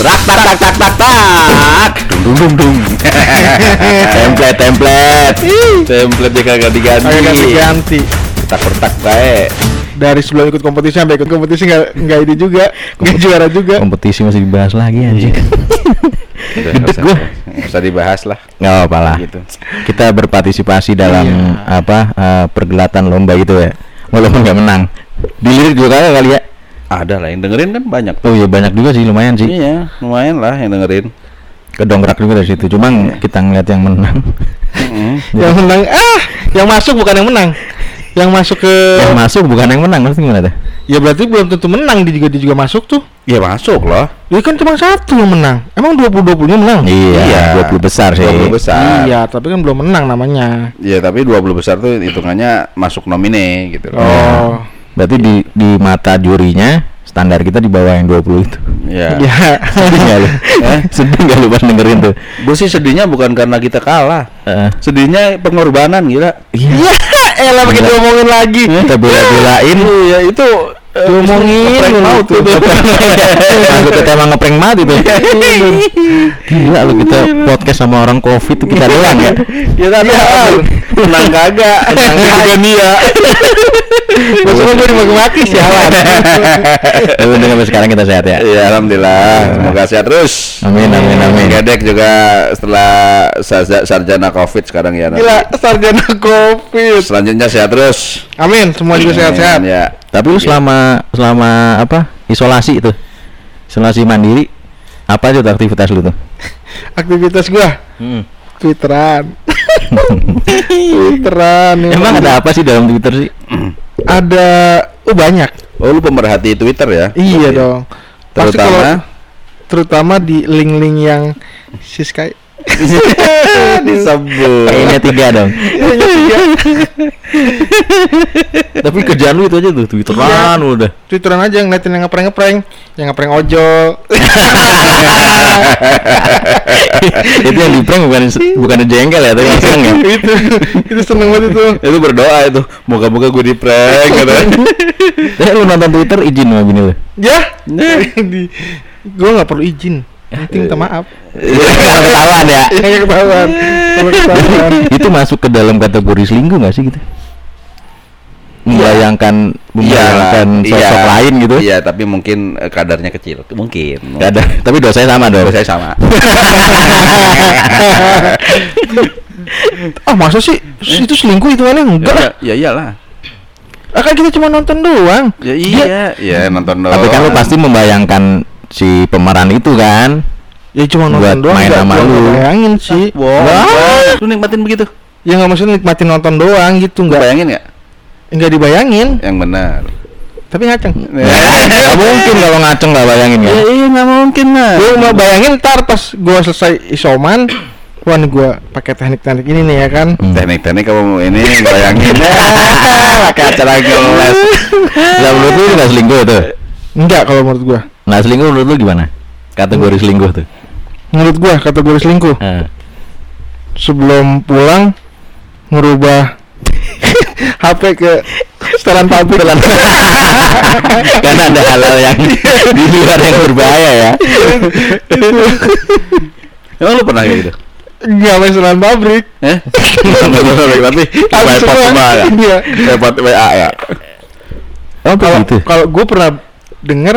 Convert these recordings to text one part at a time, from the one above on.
Tak tak tak tak tak tak. Dung dung dung dung. template template. template dia kagak diganti. Agak ganti-ganti. Tak pertak baik. Dari sebelum ikut kompetisi sampai ikut kompetisi nggak nggak ini juga, nggak juara juga. Kompetisi masih dibahas lagi anjing. Udah, Gede usah- nggak usah dibahas lah. Nggak apa-apa lah. Gitu. Kita berpartisipasi dalam apa eh, pergelatan lomba gitu ya. Walaupun nggak menang. Dilirik juga kagak kali ya. Ada lah yang dengerin kan banyak. Oh iya banyak juga sih lumayan sih. Iya, lumayan lah yang dengerin. Kedongkrak juga dari situ. Cuma kita ngeliat yang menang. Mm-mm. Yang menang, ah, yang masuk bukan yang menang. Yang masuk ke, yang masuk bukan yang menang. Maksudnya gimana tuh? ya berarti belum tentu menang. Dia juga dia juga masuk tuh. Ya masuk loh. Dia kan cuma satu yang menang. Emang 20 20 nya menang? Iya, Iya. 20 besar sih. 20 besar. Iya, tapi kan belum menang namanya. Ya tapi 20 besar tuh hitungannya masuk nomine gitu loh. Oh. Berarti di di mata jurinya standar kita di bawah yang 20 itu. Ya. Ya. Sedih nggak lu? Eh? Sedih nggak lu pas dengerin tuh? Gue sih sedihnya bukan karena kita kalah. Heeh. Sedihnya pengorbanan gila. Iya. Ya, elah pakai Gila. diomongin lagi. Kita bela-belain. Iya itu eh, Diomongin ngeprank lu mau tuh. Aku kita emang ngeprank banget itu. Gila lu kita podcast sama orang covid tuh kita doang ya. Ya tapi menang kagak. Menang kagak nih ya. Maksudnya gue dimaki-maki sialan. Lu dengan sampai sekarang kita sehat ya. Ya alhamdulillah. Semoga sehat terus. Amin, amin, amin. Gedek juga setelah sarja- sarjana covid sekarang ya. Gila, sarjana covid. Selanjutnya sehat terus. Amin, semua juga sehat-sehat. Amin, Ya. Tapi lu selama selama apa? Isolasi itu. Isolasi mandiri apa aja tuh aktivitas lu tuh? Aktivitas gua Hmm. Twitteran. Twitteran. ya. Emang ada apa sih dalam Twitter sih? Ada oh banyak. Oh lu pemerhati Twitter ya? Iya dong. Pasti Terutama kalau- terutama di link-link yang si Sky. disebut. Kayaknya tiga dong. Iya. Tapi kerjaan lu itu aja tuh Twitteran udah. Twitteran aja ngeliatin yang ngeprank-ngeprank, yang ngeprank ojol. itu yang di prank bukan bukan jengkel ya, tapi langsung ya. itu itu seneng banget itu. itu berdoa itu moga-moga gue di prank gitu. Tapi lu nonton Twitter izin sama bini lu. Ya, di gua nggak perlu izin. Penting minta maaf. Jangan ketahuan ya. Kayak ketahuan. Kalau ketahuan. itu masuk ke dalam kategori selingkuh gak sih gitu? Membayangkan membayangkan sosok lain gitu. Iya, tapi mungkin eh, kadarnya kecil. Mungkin. Gak ada. Tapi dosanya sama dong. Dosa saya sama. Ah masa sih itu selingkuh itu aneh enggak lah. ya, ya iyalah. Ah, kan kita cuma nonton doang. Ya iya, ya nonton doang. Tapi kan lu pasti membayangkan si pemeran itu kan. Ya cuma Buat nonton doang. main nggak- sama nggak lu. Bayangin sih. Wow. Wah. Lu nikmatin begitu? Ya nggak maksudnya nikmatin nonton doang gitu nggak bayangin nggak? nggak dibayangin. Yang benar. Tapi ngaceng. Gak mungkin kalau ngaceng gak bayangin ya. iya nggak mungkin lah. Gue mau bayangin ntar pas gua selesai isoman, wah nih gua pakai teknik-teknik ini nih ya kan. Hmm. Teknik-teknik kamu ini bayangin. Pakai acara geles. Lah menurut lu gak selingkuh itu? Enggak kalau menurut gua. Nah selingkuh menurut lu gimana? Kategori selingkuh tuh. Menurut gua kategori selingkuh Eh. sebelum pulang ngerubah HP ke setelan pabrik. Karena ada hal-hal yang di luar yang berbahaya ya. Emang lu pernah kayak gitu? Enggak main setelan pabrik. Eh? Pernah tapi repot semua. ya. Iya. WA ya. Oh Kalau begitu. kalau gue pernah denger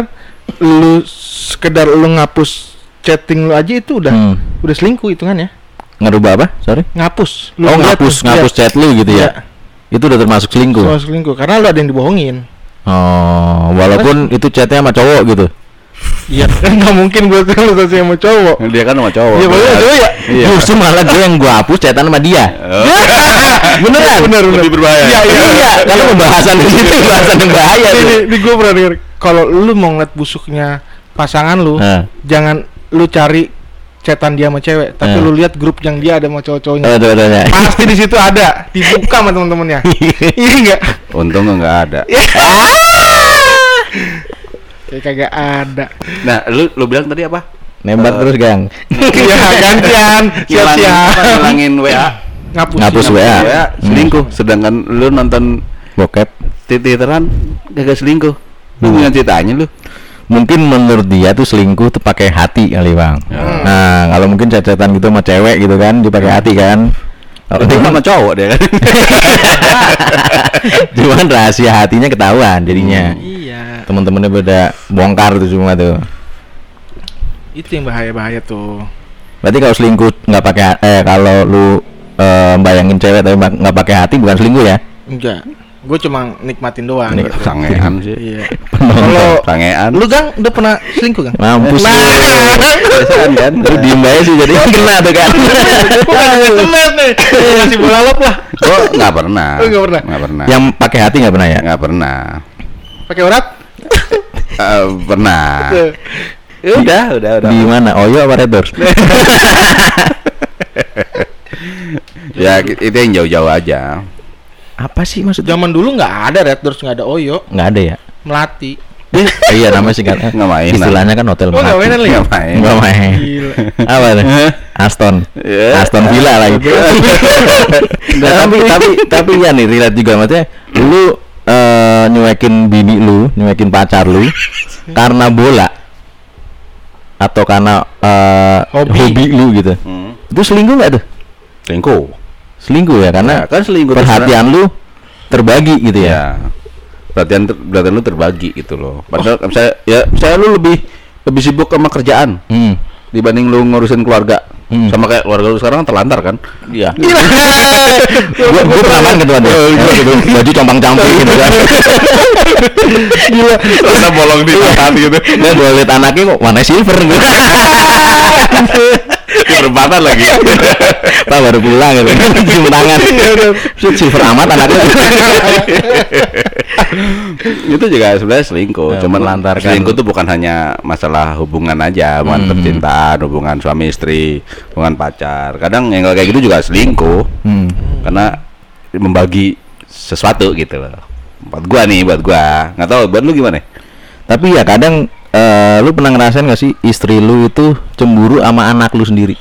lu sekedar lu ngapus chatting lu aja itu udah Hmm. udah selingkuh hitungannya. Ngerubah apa? Sorry. Ngapus. Oh lihat ngapus ngapus chat lu gitu Iya. ya. Itu udah termasuk selingkuh. Soal selingkuh karena lu ada yang dibohongin. Oh, walaupun itu chatnya sama cowok gitu. Iya, kan nggak mungkin gue lu sama cowok. Dia kan sama cowok. Iya, boleh cowok ya. Iya. Justru malah gue yang gue hapus chatan sama dia. Oh. Beneran? Bener, bener. Lebih berbahaya. Iya, iya. Iya, kalau pembahasan di situ pembahasan yang bahaya Ini, ini gue pernah denger kalau lu mau ngeliat busuknya pasangan lu, Nah. jangan lu cari chatan dia sama cewek, tapi Nah. lu lihat grup yang dia ada sama cowok-cowoknya. Oh. Pasti di situ ada, dibuka sama teman-temannya. Iya enggak? Untung nggak ada. Kayak kagak ada. Nah, lu lu bilang tadi apa? Nembak Eh, terus, Gang. Iya, gantian. Siap-siap. Ngilangin WA. Ngapus. Ngapus Ngapus. WA. WA selingkuh. Sedangkan lu nonton Bokep. titeran gak selingkuh. Lu punya ceritanya lu. mungkin menurut dia tuh selingkuh tuh pakai hati kali bang. Nah kalau mungkin cecetan gitu sama cewek gitu kan dipakai hati kan. Kalau dia sama cowok dia kan. cuman rahasia hatinya ketahuan jadinya. Iya. Temen-temennya beda bongkar tuh semua tuh. Itu yang bahaya-bahaya tuh. Berarti kalau selingkuh nggak pakai eh kalau lu eh, bayangin cewek tapi nggak pakai hati bukan selingkuh ya? Enggak. Gue cuma nikmatin doang. Nik- gitu. Sangean sih. Iya. Penonton. Kalau Sangean. lu gang udah pernah selingkuh kan? Mampus lu. Biasaan kan. Lu diem aja sih jadi kena tuh kan. Kemet nih. Masih bola lop lah. Oh, nggak pernah. Oh, nggak pernah. Nggak pernah. Yang pakai hati nggak pernah ya? nggak pernah. Pakai urat? Eh, pernah. Ya udah, udah, udah. Di mana? Oyo apa Red Doors? Ya itu yang jauh-jauh aja. Apa sih maksudnya? Zaman dulu nggak ada Red Doors, nggak ada Oyo, Nggak ada ya? Melati. Eh, iya namanya sih kan. Nggak main. Istilahnya kan hotel Oh, nggak lagi? Nggak main. Nggak main. Gila. Apa tuh? Aston. Ya. Aston Villa lagi. Nah, tapi tapi tapi ya nih relate juga maksudnya lu eh, nyuekin bini lu, nyuekin pacar lu karena bola atau karena eh, Hobi. hobi. lu gitu. Hmm. Itu selingkuh nggak tuh? Selingkuh. Selingkuh ya karena Ya, kan selingkuh perhatian lu terbagi gitu ya. Ya. Perhatian ter- perhatian lu terbagi gitu loh. Padahal saya ya saya lu lebih lebih sibuk sama kerjaan Hmm. dibanding lu ngurusin keluarga. Hmm. Sama kayak keluarga lu sekarang kan terlantar kan? Iya. Gua gua pernah. Gitu, Baju compang-camping gitu kan. Gila. Bolong di mata gitu. Nah, gua liat anaknya kok warna silver gitu. Perempatan lagi. Pak baru pulang gitu. Cium tangan. Silver amat anaknya. itu juga sebenarnya selingkuh. Ya, Cuman melantarkan. selingkuh tuh bukan hanya masalah hubungan aja, hubungan Hmm. percintaan, hubungan suami istri, hubungan pacar. Kadang yang kayak gitu juga selingkuh. Hmm. Karena membagi sesuatu gitu loh. Buat gua nih, buat gua. Nggak tahu buat lu gimana? Tapi ya kadang eh, lu pernah ngerasain gak sih istri lu itu cemburu sama anak lu sendiri?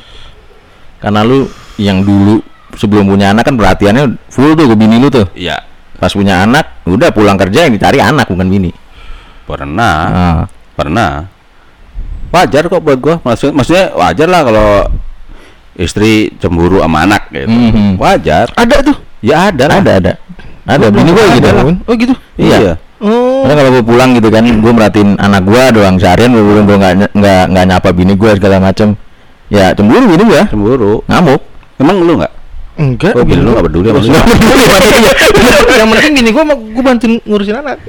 Karena lu yang dulu sebelum punya anak kan perhatiannya full tuh ke bini lu tuh. Iya. Pas punya anak, udah pulang kerja yang dicari anak bukan bini. Pernah. Ah. Pernah. Wajar kok buat gua. Maksud, maksudnya wajar lah kalau istri cemburu sama anak gitu. Mhm. Wajar. Ada tuh. Ya ada lah. Ada ada. Ada bini gua gitu. lah. Oh gitu. Iya. Oh. Karena kalau gue pulang gitu kan, gue merhatiin anak gua doang seharian gue belum gue nggak nggak nyapa bini gue segala macem. Ya cemburu bini gua, Cemburu. ngamuk. Emang lu nggak? Enggak. Oh, bini lu nggak peduli sama lu. Yang penting gini gua gua bantuin ngurusin anak.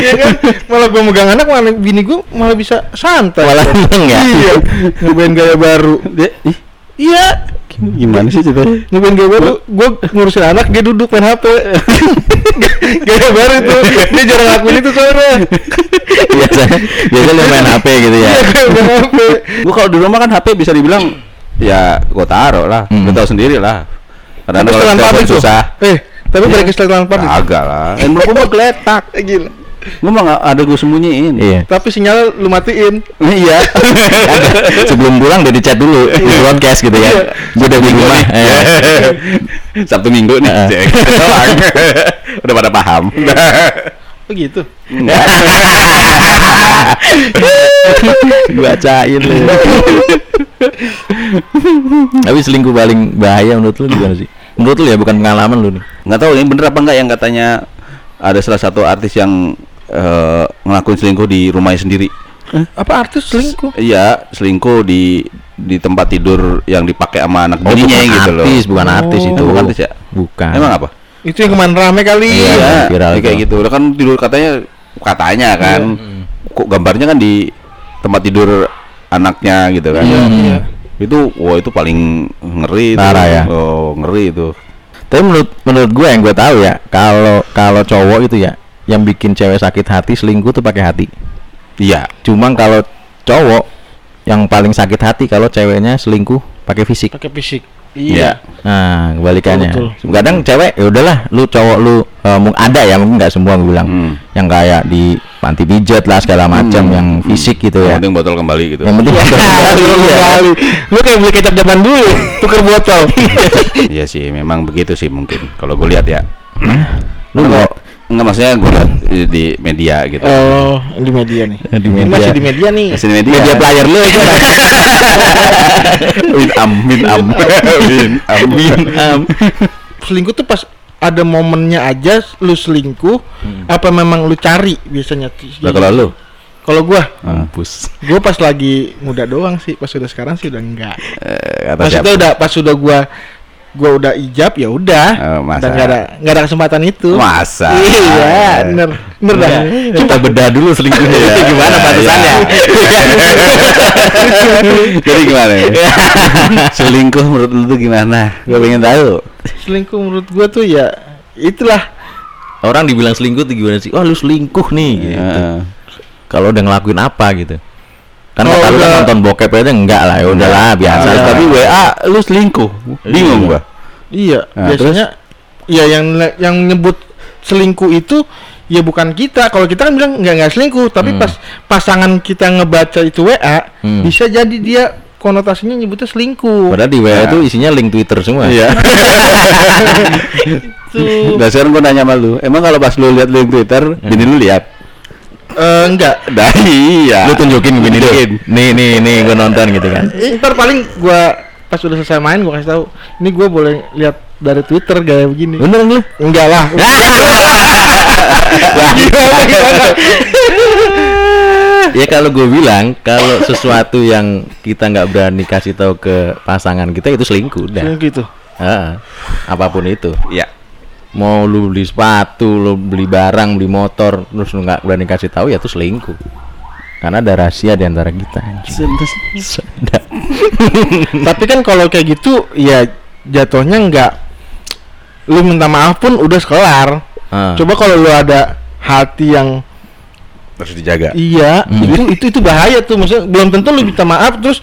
Iya kan? Malah gua megang anak malah bini gua malah bisa santai. Malah seneng ya. Iya. Nyobain gaya baru. Iya. Gimana sih ceritanya? Nyobain gaya baru, gua ngurusin anak dia duduk main HP. gaya baru itu. Dia jarang lakuin itu soalnya. biasanya biasanya lu main HP gitu ya. Iya, gaya main HP. Gua kalau di rumah kan HP bisa dibilang ya gua taruh lah. Hmm. Lu tahu sendiri lah. Karena kalau telepon susah. Eh, tapi Iya. balik ke setelan. Agak lah. Handphone gua mah geletak. Gila. Gua mah ada gua sembunyiin. Iya. Tapi sinyal lu matiin. Iya. Sebelum pulang udah dicat dulu, di broadcast gitu ya. Gue udah di rumah. Iya. Sabtu Minggu nih. Udah pada paham. Oh gitu. Bacain lu. Tapi selingkuh paling bahaya menurut lu gimana sih? Menurut lu ya bukan pengalaman lu nih. nggak tahu ini bener apa enggak yang katanya ada salah satu artis yang eh, ngelakuin selingkuh di rumahnya sendiri. Apa artis selingkuh? Iya, selingkuh di di tempat tidur yang dipakai sama anak Oh, bininya bukan gitu loh. artis, bukan artis Oh. itu. Bukan artis ya? Bukan. Emang apa? Itu yang kemarin rame kali. Iya. viral ya kayak tuh. gitu. Udah kan tidur katanya katanya kan. Kok gambarnya kan di tempat tidur anaknya gitu kan. Iya, Hmm. iya. Itu wah itu paling ngeri itu. Parah ya? Oh, ngeri itu. Tapi menurut menurut gue yang gue tahu ya, kalau kalau cowok itu ya yang bikin cewek sakit hati selingkuh tuh pakai hati. Iya. Cuma kalau cowok yang paling sakit hati kalau ceweknya selingkuh pakai fisik. Pakai fisik. Iya. Nah, kebalikannya. Betul, Kadang cewek ya udahlah, lu cowok lu mung- ada ya, mungkin nggak semua gue bilang. Hmm. Yang kayak di panti pijat lah segala macam Hmm. yang fisik gitu Yang ya. penting botol kembali gitu. Yang penting Iya. Lu kayak beli kecap zaman dulu, tuker botol. Iya sih, memang begitu sih mungkin. Kalau gue lihat ya. lu nggak Enggak maksudnya gue liat di, di media gitu. Oh, di media nih. Di media. Masih di media nih. Masih di media. Media player lu itu. Win am, win am, win am, win am. Selingkuh tuh pas ada momennya aja lu selingkuh apa memang lu cari biasanya Lah kalau lu, kalau gua Mampus. gua pas lagi muda doang sih pas udah sekarang sih udah enggak eh, maksudnya siapa? udah pas sudah gua gua udah ijab ya udah Oh, masa. dan nggak ada nggak ada kesempatan itu Masa. iya bener bener dah Kita bedah dulu selingkuhnya. Iya, Gimana iya, batasannya? Jadi gimana? ya? Selingkuh menurut lu tuh gimana? Gue pengen tahu. selingkuh menurut gua tuh ya itulah Orang dibilang selingkuh tuh gimana sih? Wah lu selingkuh nih gitu. Heeh. Kalau udah ngelakuin apa gitu. Kan Oh, kan udah. nonton bokep aja enggak lah, ya udahlah biasa. Nah, lah. tapi WA lu selingkuh. Bingung gua. iya Nah, biasanya ya yang yang nyebut selingkuh itu ya bukan kita kalau kita kan bilang nggak nggak selingkuh tapi Hmm. pas pasangan kita ngebaca itu WA Hmm. bisa jadi dia konotasinya nyebutnya selingkuh Padahal di WA Nah. itu isinya link Twitter semua. Iya. Tuh. Nah sekarang gue nanya sama lu, emang kalau pas lu lihat di Twitter, bini lu lihat? Eh, enggak Dah iya. Lu tunjukin bini lu. Nih nih nih gua nonton gitu kan. Ntar paling gua pas udah selesai main gua kasih tahu ini gua boleh lihat dari Twitter gaya begini Bener lu? enggak lah ya kalau gue bilang kalau sesuatu yang kita nggak berani kasih tahu ke pasangan kita itu selingkuh udah Selingkuh gitu Heeh. apa pun itu Iya. Mau lu beli sepatu lu beli barang beli motor terus lu nggak berani kasih tahu ya itu selingkuh karena ada rahasia di antara kita anjing. Tapi kan kalau kayak gitu ya jatuhnya enggak lu minta maaf pun udah kelar Ah. coba kalau lu ada hati yang Harus dijaga. iya Hmm. itu itu itu bahaya tuh maksudnya belum tentu lu minta maaf terus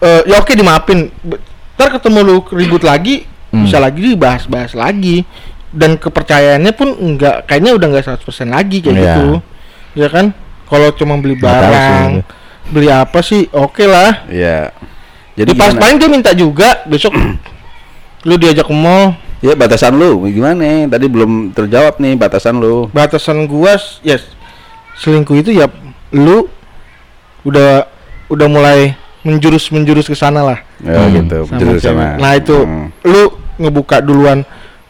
eh, ya oke dimaafin Be- ntar ketemu lu ribut lagi Hmm. bisa lagi dibahas-bahas lagi dan kepercayaannya pun enggak kayaknya udah enggak 100% lagi kayak Iya. gitu ya kan kalau cuma beli barang beli apa sih oke lah Iya. jadi Jadi pas paling dia minta juga besok lu diajak ke mall Ya batasan lu gimana? Tadi belum terjawab nih batasan lu. batasan gua s- ya selingkuh itu ya lu udah udah mulai menjurus menjurus ke sana lah Ya Hmm. gitu. sama sama. nah itu Hmm. lu ngebuka duluan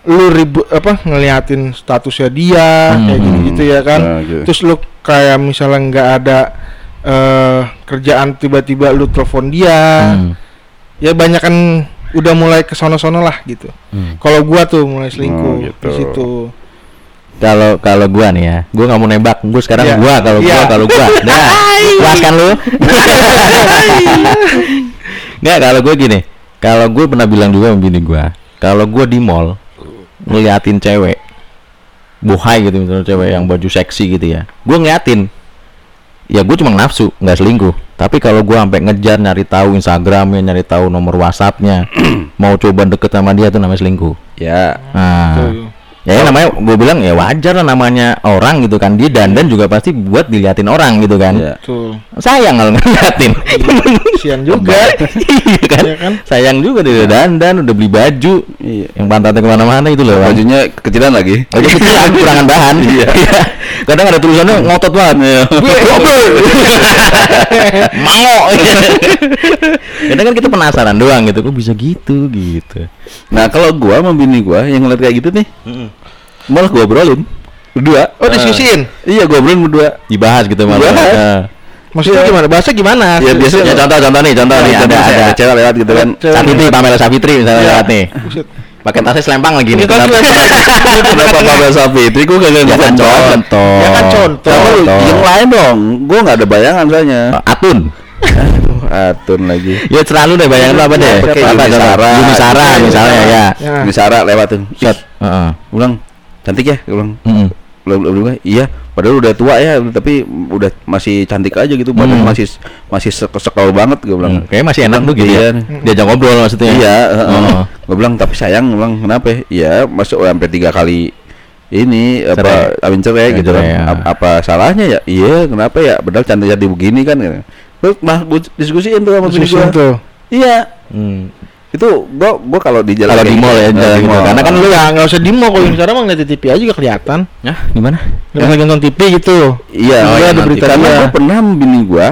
lu ribut apa ngeliatin statusnya dia Hmm. kayak gitu gitu ya kan Nah, gitu. terus lu kayak misalnya nggak ada eh kerjaan tiba-tiba lu telepon dia Hmm. ya banyak kan udah mulai ke sono-sono lah gitu Hmm. kalau gua tuh mulai selingkuh Oh, gitu. di situ Kalau kalau gua nih ya, gua nggak mau nembak. Gua sekarang Iya. gua kalau gua Iya. kalau gua. Nah, puas kan lu? Nggak kalau gua gini. Kalau gua pernah bilang juga sama bini gua, kalau gua di mall ngeliatin cewek bohai gitu misalnya cewek yang baju seksi gitu ya. Gua ngeliatin. Ya gua cuma nafsu, nggak selingkuh. Tapi kalau gua sampai ngejar nyari tahu Instagramnya, nyari tahu nomor WhatsAppnya, mau coba deket sama dia tuh namanya selingkuh. Ya. Nah. Ya namanya gue bilang ya wajar lah namanya orang gitu kan. Dia dandan juga pasti buat diliatin orang gitu kan. Iya. tuh sayang kalau ngeliatin sian juga. Iya kan? Iya kan? sayang juga dia udah dandan udah beli baju. Iya. yang pantatnya ke mana-mana itu loh Bajunya kecilan lagi. Baju kecilan kurangan bahan. Iya. kadang ada tulisannya ngotot banget. Goblok. mango kadang kan kita penasaran doang gitu. Kok bisa gitu gitu. Nah kalau gua sama bini gua yang ngeliat kayak gitu nih, malah gua obrolin berdua. oh diskusiin Iya gua obrolin berdua. dibahas gitu malah Dibahas. Eh. maksudnya gimana bahasa gimana Ya, biasa- Ya contoh contoh nih, contoh nih ada Contoh ada cewek lewat gitu kan. Cewek. Savitri, Pamela Savitri misalnya Iya. lewat nih. Pakai tasnya selempang lagi nih. Ini kan Kenapa? Kenapa Pamela Savitri gua kagak Ya kan ngeliat contoh. Ya kan contoh. Yang lain dong. Gua nggak ada bayangan soalnya. Atun. Aduh, Atun lagi. Ya selalu deh bayangan lu apa deh? Pakai Apa Yuni contoh? Sara. Yuni Sara Iya. misalnya ya. Ya. Di Sarah lewat tuh. Set. Heeh. Ulang. Cantik ya? Gua bilang. Belum belum. Iya. Padahal udah tua ya, tapi udah masih cantik aja gitu. Badan Hmm. masih masih sekol banget gue bilang. Hmm, Kayaknya masih enak tuh gitu Iya. ya. Diajak ngobrol maksudnya. Iya, Oh. gue bilang tapi sayang, gua bilang kenapa? ya? Iya, masuk sampai tiga kali ini Cerai. apa awin cerai Awin gitu kan. cerai, ya. Ap- Apa salahnya ya? Iya, kenapa ya? Padahal cantik cantik begini kan. gitu. Terus mah gue diskusiin tuh sama bini tuh Iya, Hmm. Itu gua gua kalau di jalan Kalau di mall ya, jalan di mall. Karena kan lu ya nggak usah di mall kalau sekarang mah ngeliat di TV aja juga kelihatan Hah, gimana? nggak usah nonton TV gitu Iya, Oh, ada berita Karena gue pernah bini gua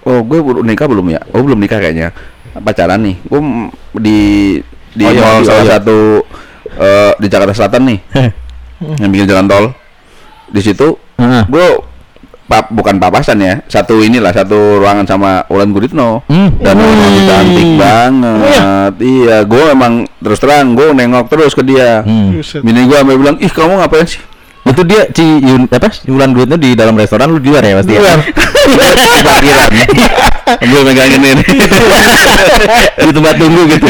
Oh, gue baru nikah belum ya? Oh, belum nikah kayaknya. Pacaran nih. Gue di di Oh, mall iya, salah iya. satu eh, di Jakarta Selatan nih, yang bikin jalan tol. Di situ Heeh. Pap, bukan papasan ya, satu inilah satu ruangan sama Ulan Guritno. Hmm. Dan Wih. cantik banget. Iya, gue emang terus terang gue nengok terus ke dia. Hmm. Bini gue sampai bilang, ih kamu ngapain sih? Itu dia Ci Yun apa? Yulan duitnya di dalam restoran lu di luar ya pasti ya? Luar. di parkiran gue megangin ini di tempat tunggu gitu.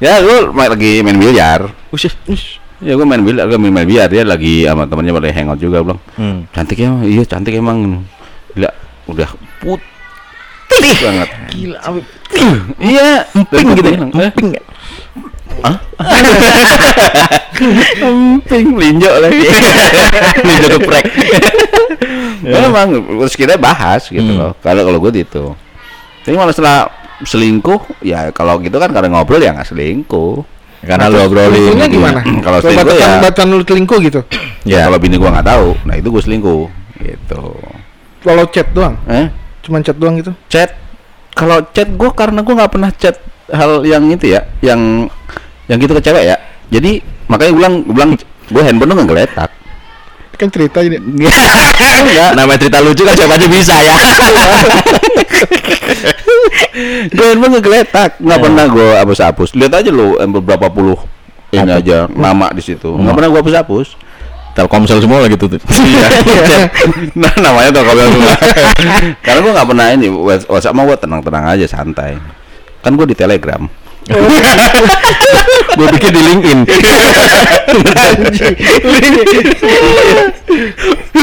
ya gue main- lagi main biliar Ush, ush. Ya gue main biliar gue main, biliar dia lagi sama temennya pada hangout juga belum Hmm. cantik ya iya cantik emang. Gila udah putih banget. Gila, iya Emping gitu. ya. Bilang, eh, Emping. emping linjo lagi. Linjo geprek. Memang terus kita bahas gitu Hmm. loh. Kalau kalau gue gitu. Tapi malah setelah selingkuh ya kalau gitu kan karena ngobrol ya nggak selingkuh Karena lu obrolin. Selingkuhnya gimana? Kalau selingkuh ya- batan lu selingkuh gitu. ya kalau bini gua nggak tahu nah itu gue selingkuh gitu Kalau chat doang, eh cuman chat doang gitu. chat kalau chat gue karena gue nggak pernah chat hal yang itu ya yang yang gitu ke cewek ya jadi makanya gue bilang gue bilang gue handphone nggak geletak Kan cerita ini. enggak Namanya cerita lucu kan siapa aja bisa ya. gue handphone nggak geletak nggak Ya. pernah gue hapus hapus lihat aja lo beberapa puluh ini Apa? aja nama di situ. Nggak pernah gue hapus hapus Telkomsel semua lagi tuh. iya nah namanya kalau semua. Karena gue nggak pernah ini WhatsApp mah gue tenang tenang aja santai. Kan gue di Telegram Gue pikir di LinkedIn.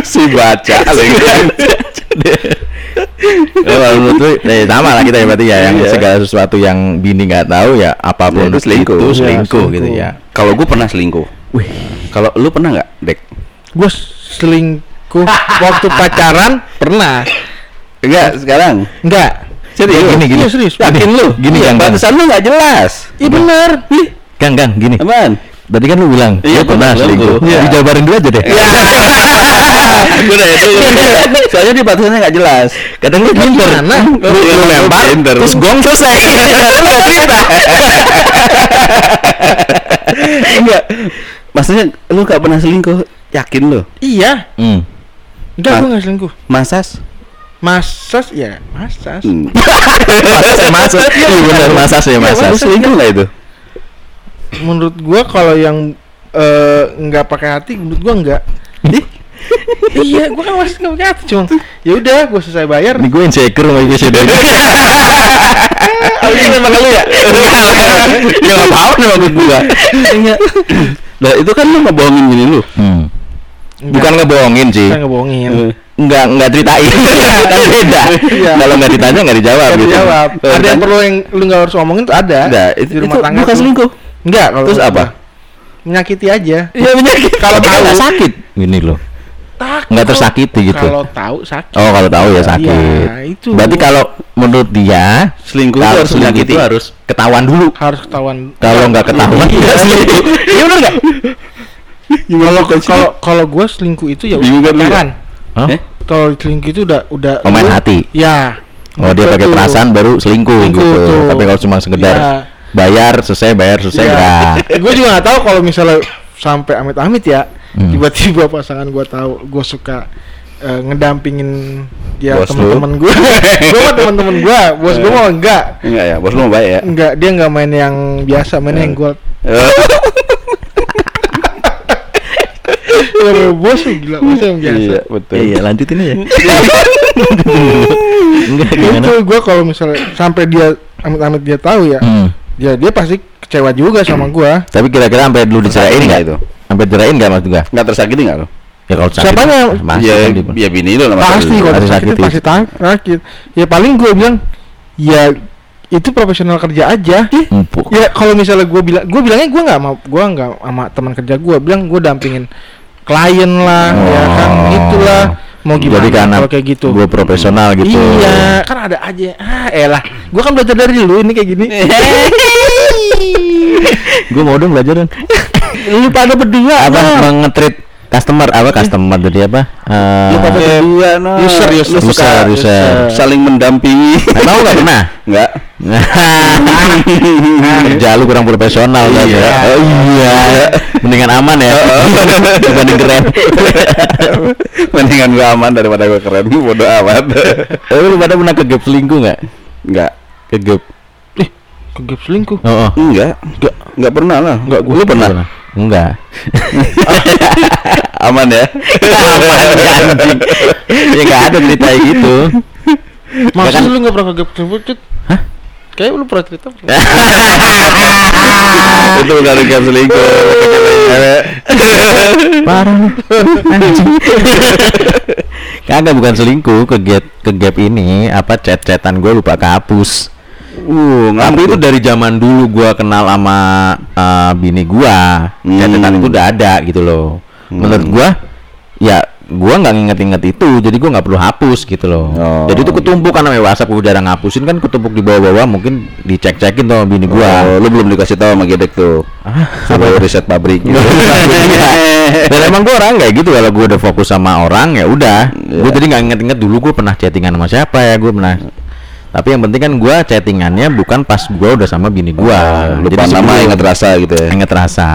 si baca Ya, kalau menurut lu, eh, sama lah kita ya berarti ya yang Iya. segala sesuatu yang bini nggak tahu ya apa pun Ya, itu selingkuh. itu selingkuh selingkuh. gitu ya. Kalau gue pernah selingkuh. Wih. Kalau lu pernah nggak, Dek? Gue selingkuh waktu pacaran pernah. Enggak, sekarang. Enggak. Serius? Gini, gini. Iya, serius. Yakin lu? Gini, Kang, Kang. Pantesan lu nggak jelas. Iya bener. Kang, Kang, gini. Aman. Tadi kan lu bilang, Iya, lu pernah selingkuh. Iya. Dijabarin dulu aja deh. udah itu. Soalnya di batasannya nggak jelas. Kadang lu pinter. Lu, lu lempar, terus gong selesai. Lu nggak cerita. Enggak. Maksudnya lu nggak pernah selingkuh? Yakin lu? Iya. Hmm. Enggak, Ma- gue nggak selingkuh. Masas? Masas ya, masas. Hmm. Masas ya masas. Iya benar masas ya Lu masas. selingkuh nggak itu? Menurut gua kalau yang eh, nggak pakai hati, menurut gua enggak. iya, gua kan masih nggak pakai hati, cuma ya udah, gua selesai bayar. Ini gue insecure sama gue sedih. Abis itu makan lu ya? Ya nggak apa-apa nih maksud gua. Enggak. Lah itu kan lu ngebohongin gini lu. Hmm. Bukan ngebohongin sih. Saya ngebohongin. Enggak enggak ceritain. kan beda. Iya. Kalau enggak ditanya enggak dijawab Nggak gitu. dijawab. Eh, Ada yang kan- perlu yang lu nggak harus omongin tuh ada. Ada, itu, di rumah itu tangga bukan selingkuh. Enggak, kalau Terus apa? Menyakiti aja. Iya menyakit. Kalau Tapi tahu nggak sakit. Gini loh. Tak, Nggak tersakiti gitu. Kalau tahu sakit. Oh, kalau tahu ya sakit. Iya, itu. Berarti kalau menurut dia Selingkuh itu harus selingkuh menyakiti. itu harus ketahuan dulu. harus ketahuan. Kalau nggak ketahuan Iya. nggak selingkuh. Iya benar nggak? Kalau kalau kalau gua selingkuh itu ya kan lu ya? pacaran. Hah? Eh? Kalau selingkuh itu udah udah Oh, main lu- hati. Ya. Oh dia pakai perasaan baru selingkuh, Selingkuh gitu. tuh. Tapi kalau cuma sekedar Iya. bayar selesai bayar selesai Iya. enggak. gue juga nggak tahu kalau misalnya sampai amit-amit ya Hmm. tiba-tiba pasangan gue tahu gue suka eh, ngedampingin ya teman-teman gue gue mah teman-teman gue bos gue mah enggak Enggak ya, bos lu mau baik ya. enggak dia nggak main yang biasa main yang gue bos lu gila bos yang biasa Iya, betul. Iya lanjutin aja. Enggak gimana? itu gue kalau misalnya sampai dia amit-amit dia tahu ya Hmm. ya dia pasti kecewa juga sama gue Tapi kira-kira sampai dulu dicerain Tersakiti nggak nggak itu? Sampai dicerain nggak maksud gua? Enggak tersakiti enggak lu? Ya kalau sakit. Siapanya? Masih ya, kan ya bini lah pasti kalau Pasti sakit sakit, pasti tak- sakit ya paling gue bilang ya itu profesional kerja aja empuk. ya kalau misalnya gue bilang gue bilangnya gue nggak mau gue nggak sama teman kerja gue bilang gue dampingin klien lah ya kan? Oh. gitulah mau gimana Jadi karena kalau kayak gitu. Gue profesional gitu. iya kan ada aja. Ah ah elah gue kan belajar dari lu ini kayak gini. Gue mau dong belajar lu pada berdua apa nah. mengetrit customer apa customer tadi apa? Eh, Lu pada berdua no. user, user. Suka User, user. saling mendampingi. Lu nggak pernah? Enggak. Kerja lu kurang profesional kan Iya. ya. Oh iya. Mendingan aman ya. Dibanding keren. Mendingan gua aman daripada gua keren. Gua bodo amat. Eh, lu pada pernah ke gap selingkuh nggak? Enggak. Ke gap. eh kegep selingkuh Oh, oh. Enggak. Enggak. Enggak pernah lah. Enggak gua. Lu pernah? Enggak. Aman ya? Aman ya, anjing. Ya nggak ada cerita gitu. maksud kan- lu nggak pernah kegep selingkuh cut Hah? kayak lu pernah cerita Itu bukan gap selingkuh. Parah lu. Anjing. Kagak bukan selingkuh ke gap ke gap ini apa chat-chatan gue lupa kehapus. Uh, Tapi itu dari zaman dulu gua kenal sama eh, bini gua. Hmm. Catatan itu udah ada gitu loh. Menurut gua ya gua nggak nginget-inget itu, jadi gua nggak perlu hapus gitu loh. Oh. Jadi itu ketumpuk kan namanya WhatsApp gua jarang ngapusin kan ketumpuk di bawah-bawah mungkin dicek-cekin tuh sama bini gua. Oh, lu belum dikasih tahu sama Gedek tuh. Suruh riset pabrik. gitu. Dan emang gua orang kayak gitu kalau gua udah fokus sama orang ya udah. Gua Iya. jadi nggak inget-inget dulu gua pernah chattingan sama siapa ya, gua pernah tapi yang penting kan gua chattingannya bukan pas gua udah sama bini gua. Oh, lupa nama sebelum- ingat rasa gitu ya. Ingat rasa.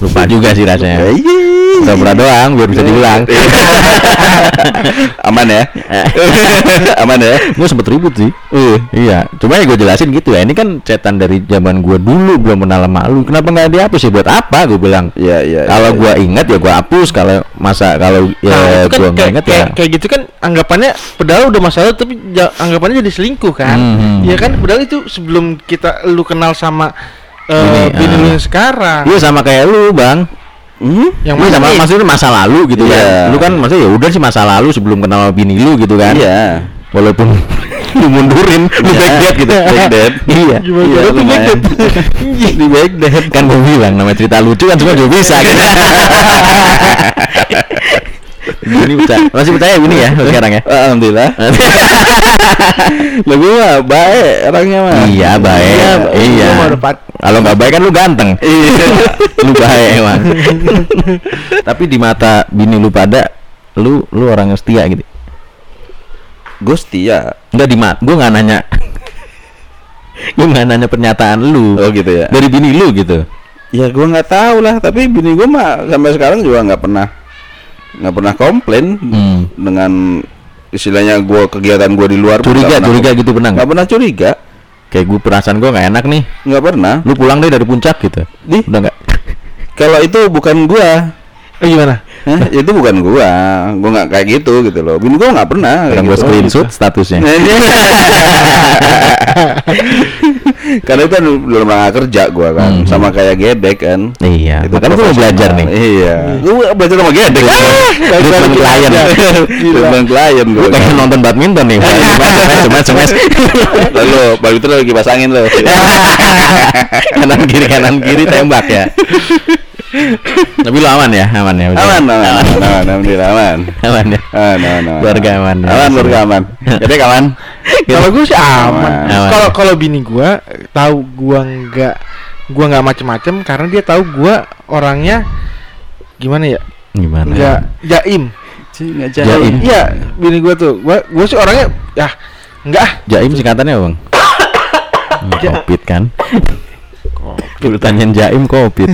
Lupa juga sih rasanya. Iya. Sobra doang biar bisa diulang. Aman ya? Aman ya? gue sempet ribut sih. iya. Cuma ya gue jelasin gitu ya. Ini kan chatan dari zaman gue dulu belum pernah lama lu. Kenapa nggak dihapus ya? Buat apa? Gue bilang. Iya, iya. Kalau iya, gua ingat ya gua hapus. Kalau masa kalau ya nah kan gua nggak ingat kayak, ya. kayak gitu kan anggapannya padahal udah masalah tapi anggapannya jadi selingkuh kan Hmm. Iya kan padahal itu sebelum kita lu kenal sama Bini, uh, bini lu ah. yang sekarang Iya sama kayak lu bang. Hmm? yang Iya mana sama maksudnya masa lalu gitu Iya. kan. Lu kan maksudnya ya udah sih masa lalu sebelum kenal bini lu gitu kan. Iya. Walaupun lu mundurin, lu Iya. backdate gitu. Backdate. iya. Gimana Iya, tuh lumayan. backdate? di backdate kan gue bilang namanya cerita lucu kan semua juga bisa gitu. Ini percaya masih percaya ini ya sekarang ya Alhamdulillah. Lebih mah baik orangnya mah. iya baik Iya, iya gua kalau nggak baik kan lu ganteng Iya. lu baik emang tapi di mata bini lu pada lu lu orang yang setia gitu Gue setia. Enggak di mat gue nggak nanya gue nggak nanya pernyataan lu Oh gitu ya. dari bini lu gitu Ya gue nggak tahu lah. Tapi bini gue mah sampai sekarang juga nggak pernah nggak pernah komplain Hmm. dengan istilahnya gue kegiatan gue di luar pun curiga pernah- curiga gitu pernah nggak? Pernah curiga. Kayak gue perasaan gue nggak enak nih. Nggak pernah. Lu pulang deh dari puncak gitu. Di? udah nggak? Kalau itu bukan gua Oh, gimana Hah? itu bukan gua gua nggak kayak gitu gitu loh bini gua nggak pernah kayak gue gitu. screenshot statusnya karena itu kan belum pernah kerja gua kan Hmm. sama kayak gedek kan Iya, Itu makanya gue mau belajar nih. Iya. Gua belajar sama gedek. Treatment klien. Treatment klien Gue gua. pengen nonton badminton nih. Semes, semes. Lalu baru itu lagi pasangin lo. kanan kiri, kanan kiri tembak ya. Tapi lu aman ya, aman ya. udah. Aman, aman, aman, aman, alhamdulillah aman. aman ya. Aman, aman, aman. Keluarga aman. Aman, keluarga aman. Gedek aman. kalau gue sih aman Aman. kalau kalau bini gua tahu gua nggak gua nggak macem-macem karena dia tahu gua orangnya gimana ya Gimana? nggak jaim nggak Jaim. iya bini gua tuh gua gua sih orangnya ya enggak ah Jaim singkatannya bang? Hmm, Covid kan. Dulu tanyain Jaim Covid.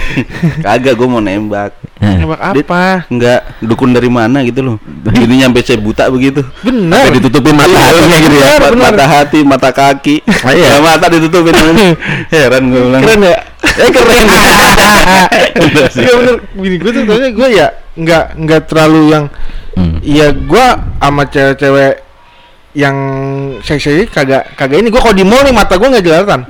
Kagak, gua mau nembak. nembak Dit. apa Enggak, dukun dari mana gitu loh. Ini nyampe saya buta begitu. bener Sampai ditutupin mata hatinya gitu ya. Mata, benar. mata hati, mata kaki. Ah, iya. Ya, mata ditutupin. Heran gue bilang. keren ya Eh keren. Iya bener bini gua tuh taunya gua ya nggak nggak terlalu yang Hmm. Iya gua sama cewek-cewek yang seksi kagak kagak ini gua kalau di mall nih mata gua nggak jelalatan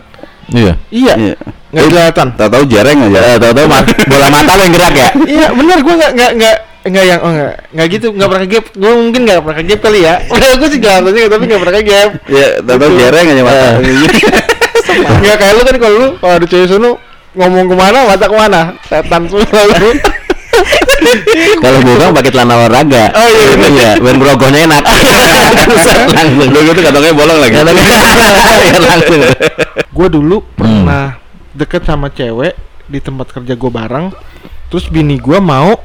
Iya. iya Iya. nggak jelalatan Tahu-tahu jereng aja. Ya, tahu-tahu mat- bola mata lo yang gerak ya. iya bener gua nggak nggak nggak nggak yang oh nggak nggak gitu nggak pernah kegap gua mungkin nggak pernah kegap kali ya udah gua sih jelatannya tapi nggak pernah kegap Ya, tahu-tahu Betul. jereng aja mata. nggak kayak lu kan kalau lu kalau ada cewek sono ngomong ke mana mata ke mana setan semua lu Kalau gue kan pakai celana olahraga. Oh, iya, iya. iya. Biar merogohnya enak. langsung. Lu gitu kantongnya bolong lagi. Iya, langsung. gue dulu pernah deket sama cewek di tempat kerja gue bareng terus bini gue mau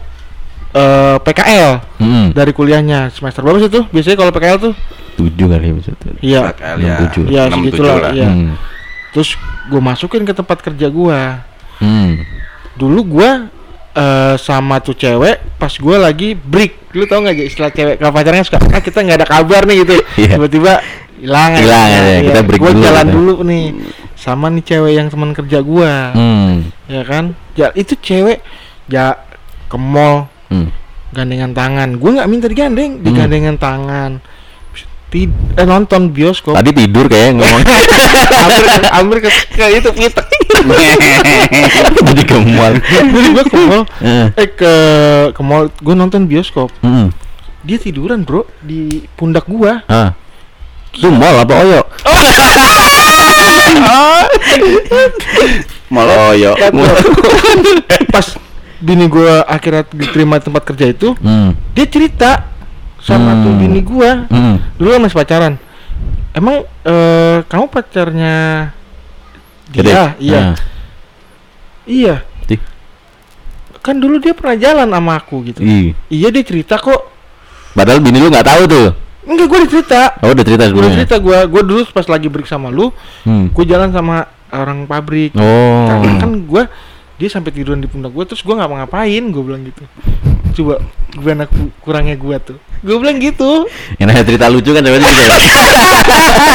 eh, PKL Hmm. dari kuliahnya semester berapa sih tuh biasanya kalau PKL tuh Tujuh kali maksudnya. iya PKL Enam tujuh. iya Enam segitulah tujuh lah. iya Hmm. terus gue masukin ke tempat kerja gue Hmm. dulu gue eh, sama tuh cewek pas gue lagi break lu tau gak istilah cewek kalau pacarnya suka ah kita nggak ada kabar nih gitu Iya. tiba-tiba hilang aja. Hilang aja, Iya, kita break gua dulu jalan gitu. dulu nih sama nih cewek yang teman kerja gue Hmm. ya kan ya itu cewek ya ke mall Hmm. gandengan tangan gue nggak minta digandeng Hmm. digandengan tangan Tid eh, nonton bioskop Tadi tidur kayak ngomong hampir hampir ke, ke itu pitek jadi ke mall. jadi gue ke mall Eh. eh ke ke mall gue nonton bioskop Hmm. dia tiduran bro di pundak gua Ah. Itu mall apa oyo? Maloyo. pas bini gua akhirnya diterima di tempat kerja itu Hmm. dia cerita sama tuh Hmm. bini gua Hmm. dulu kan masih pacaran emang eh, kamu pacarnya dia Gede. iya Ah. iya Di- kan dulu dia pernah jalan sama aku gitu iya dia cerita kok Padahal bini lu nggak tahu tuh. enggak gua cerita Oh, udah cerita sebelumnya. cerita gua gua dulu pas lagi break sama lu Hmm. gua jalan sama orang pabrik Oh. Karena kan gua dia sampai tiduran di pundak gua terus gua nggak mau ngapain gua bilang gitu coba gimana ku- kurangnya gua tuh gua bilang gitu Yang namanya cerita lucu kan sebenarnya gitu ya.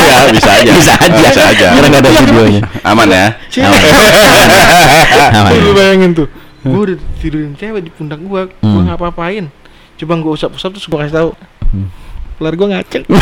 ya, bisa aja. Bisa aja. Bisa aja. Karena nggak ada videonya. Aman ya. Cewek. Aman. Tuh, lu bayangin tuh gua udah tidurin cewek di pundak gua gua Hmm. nggak apa-apain coba gua usap-usap terus gua kasih tahu Hmm. kelar gua ngaceng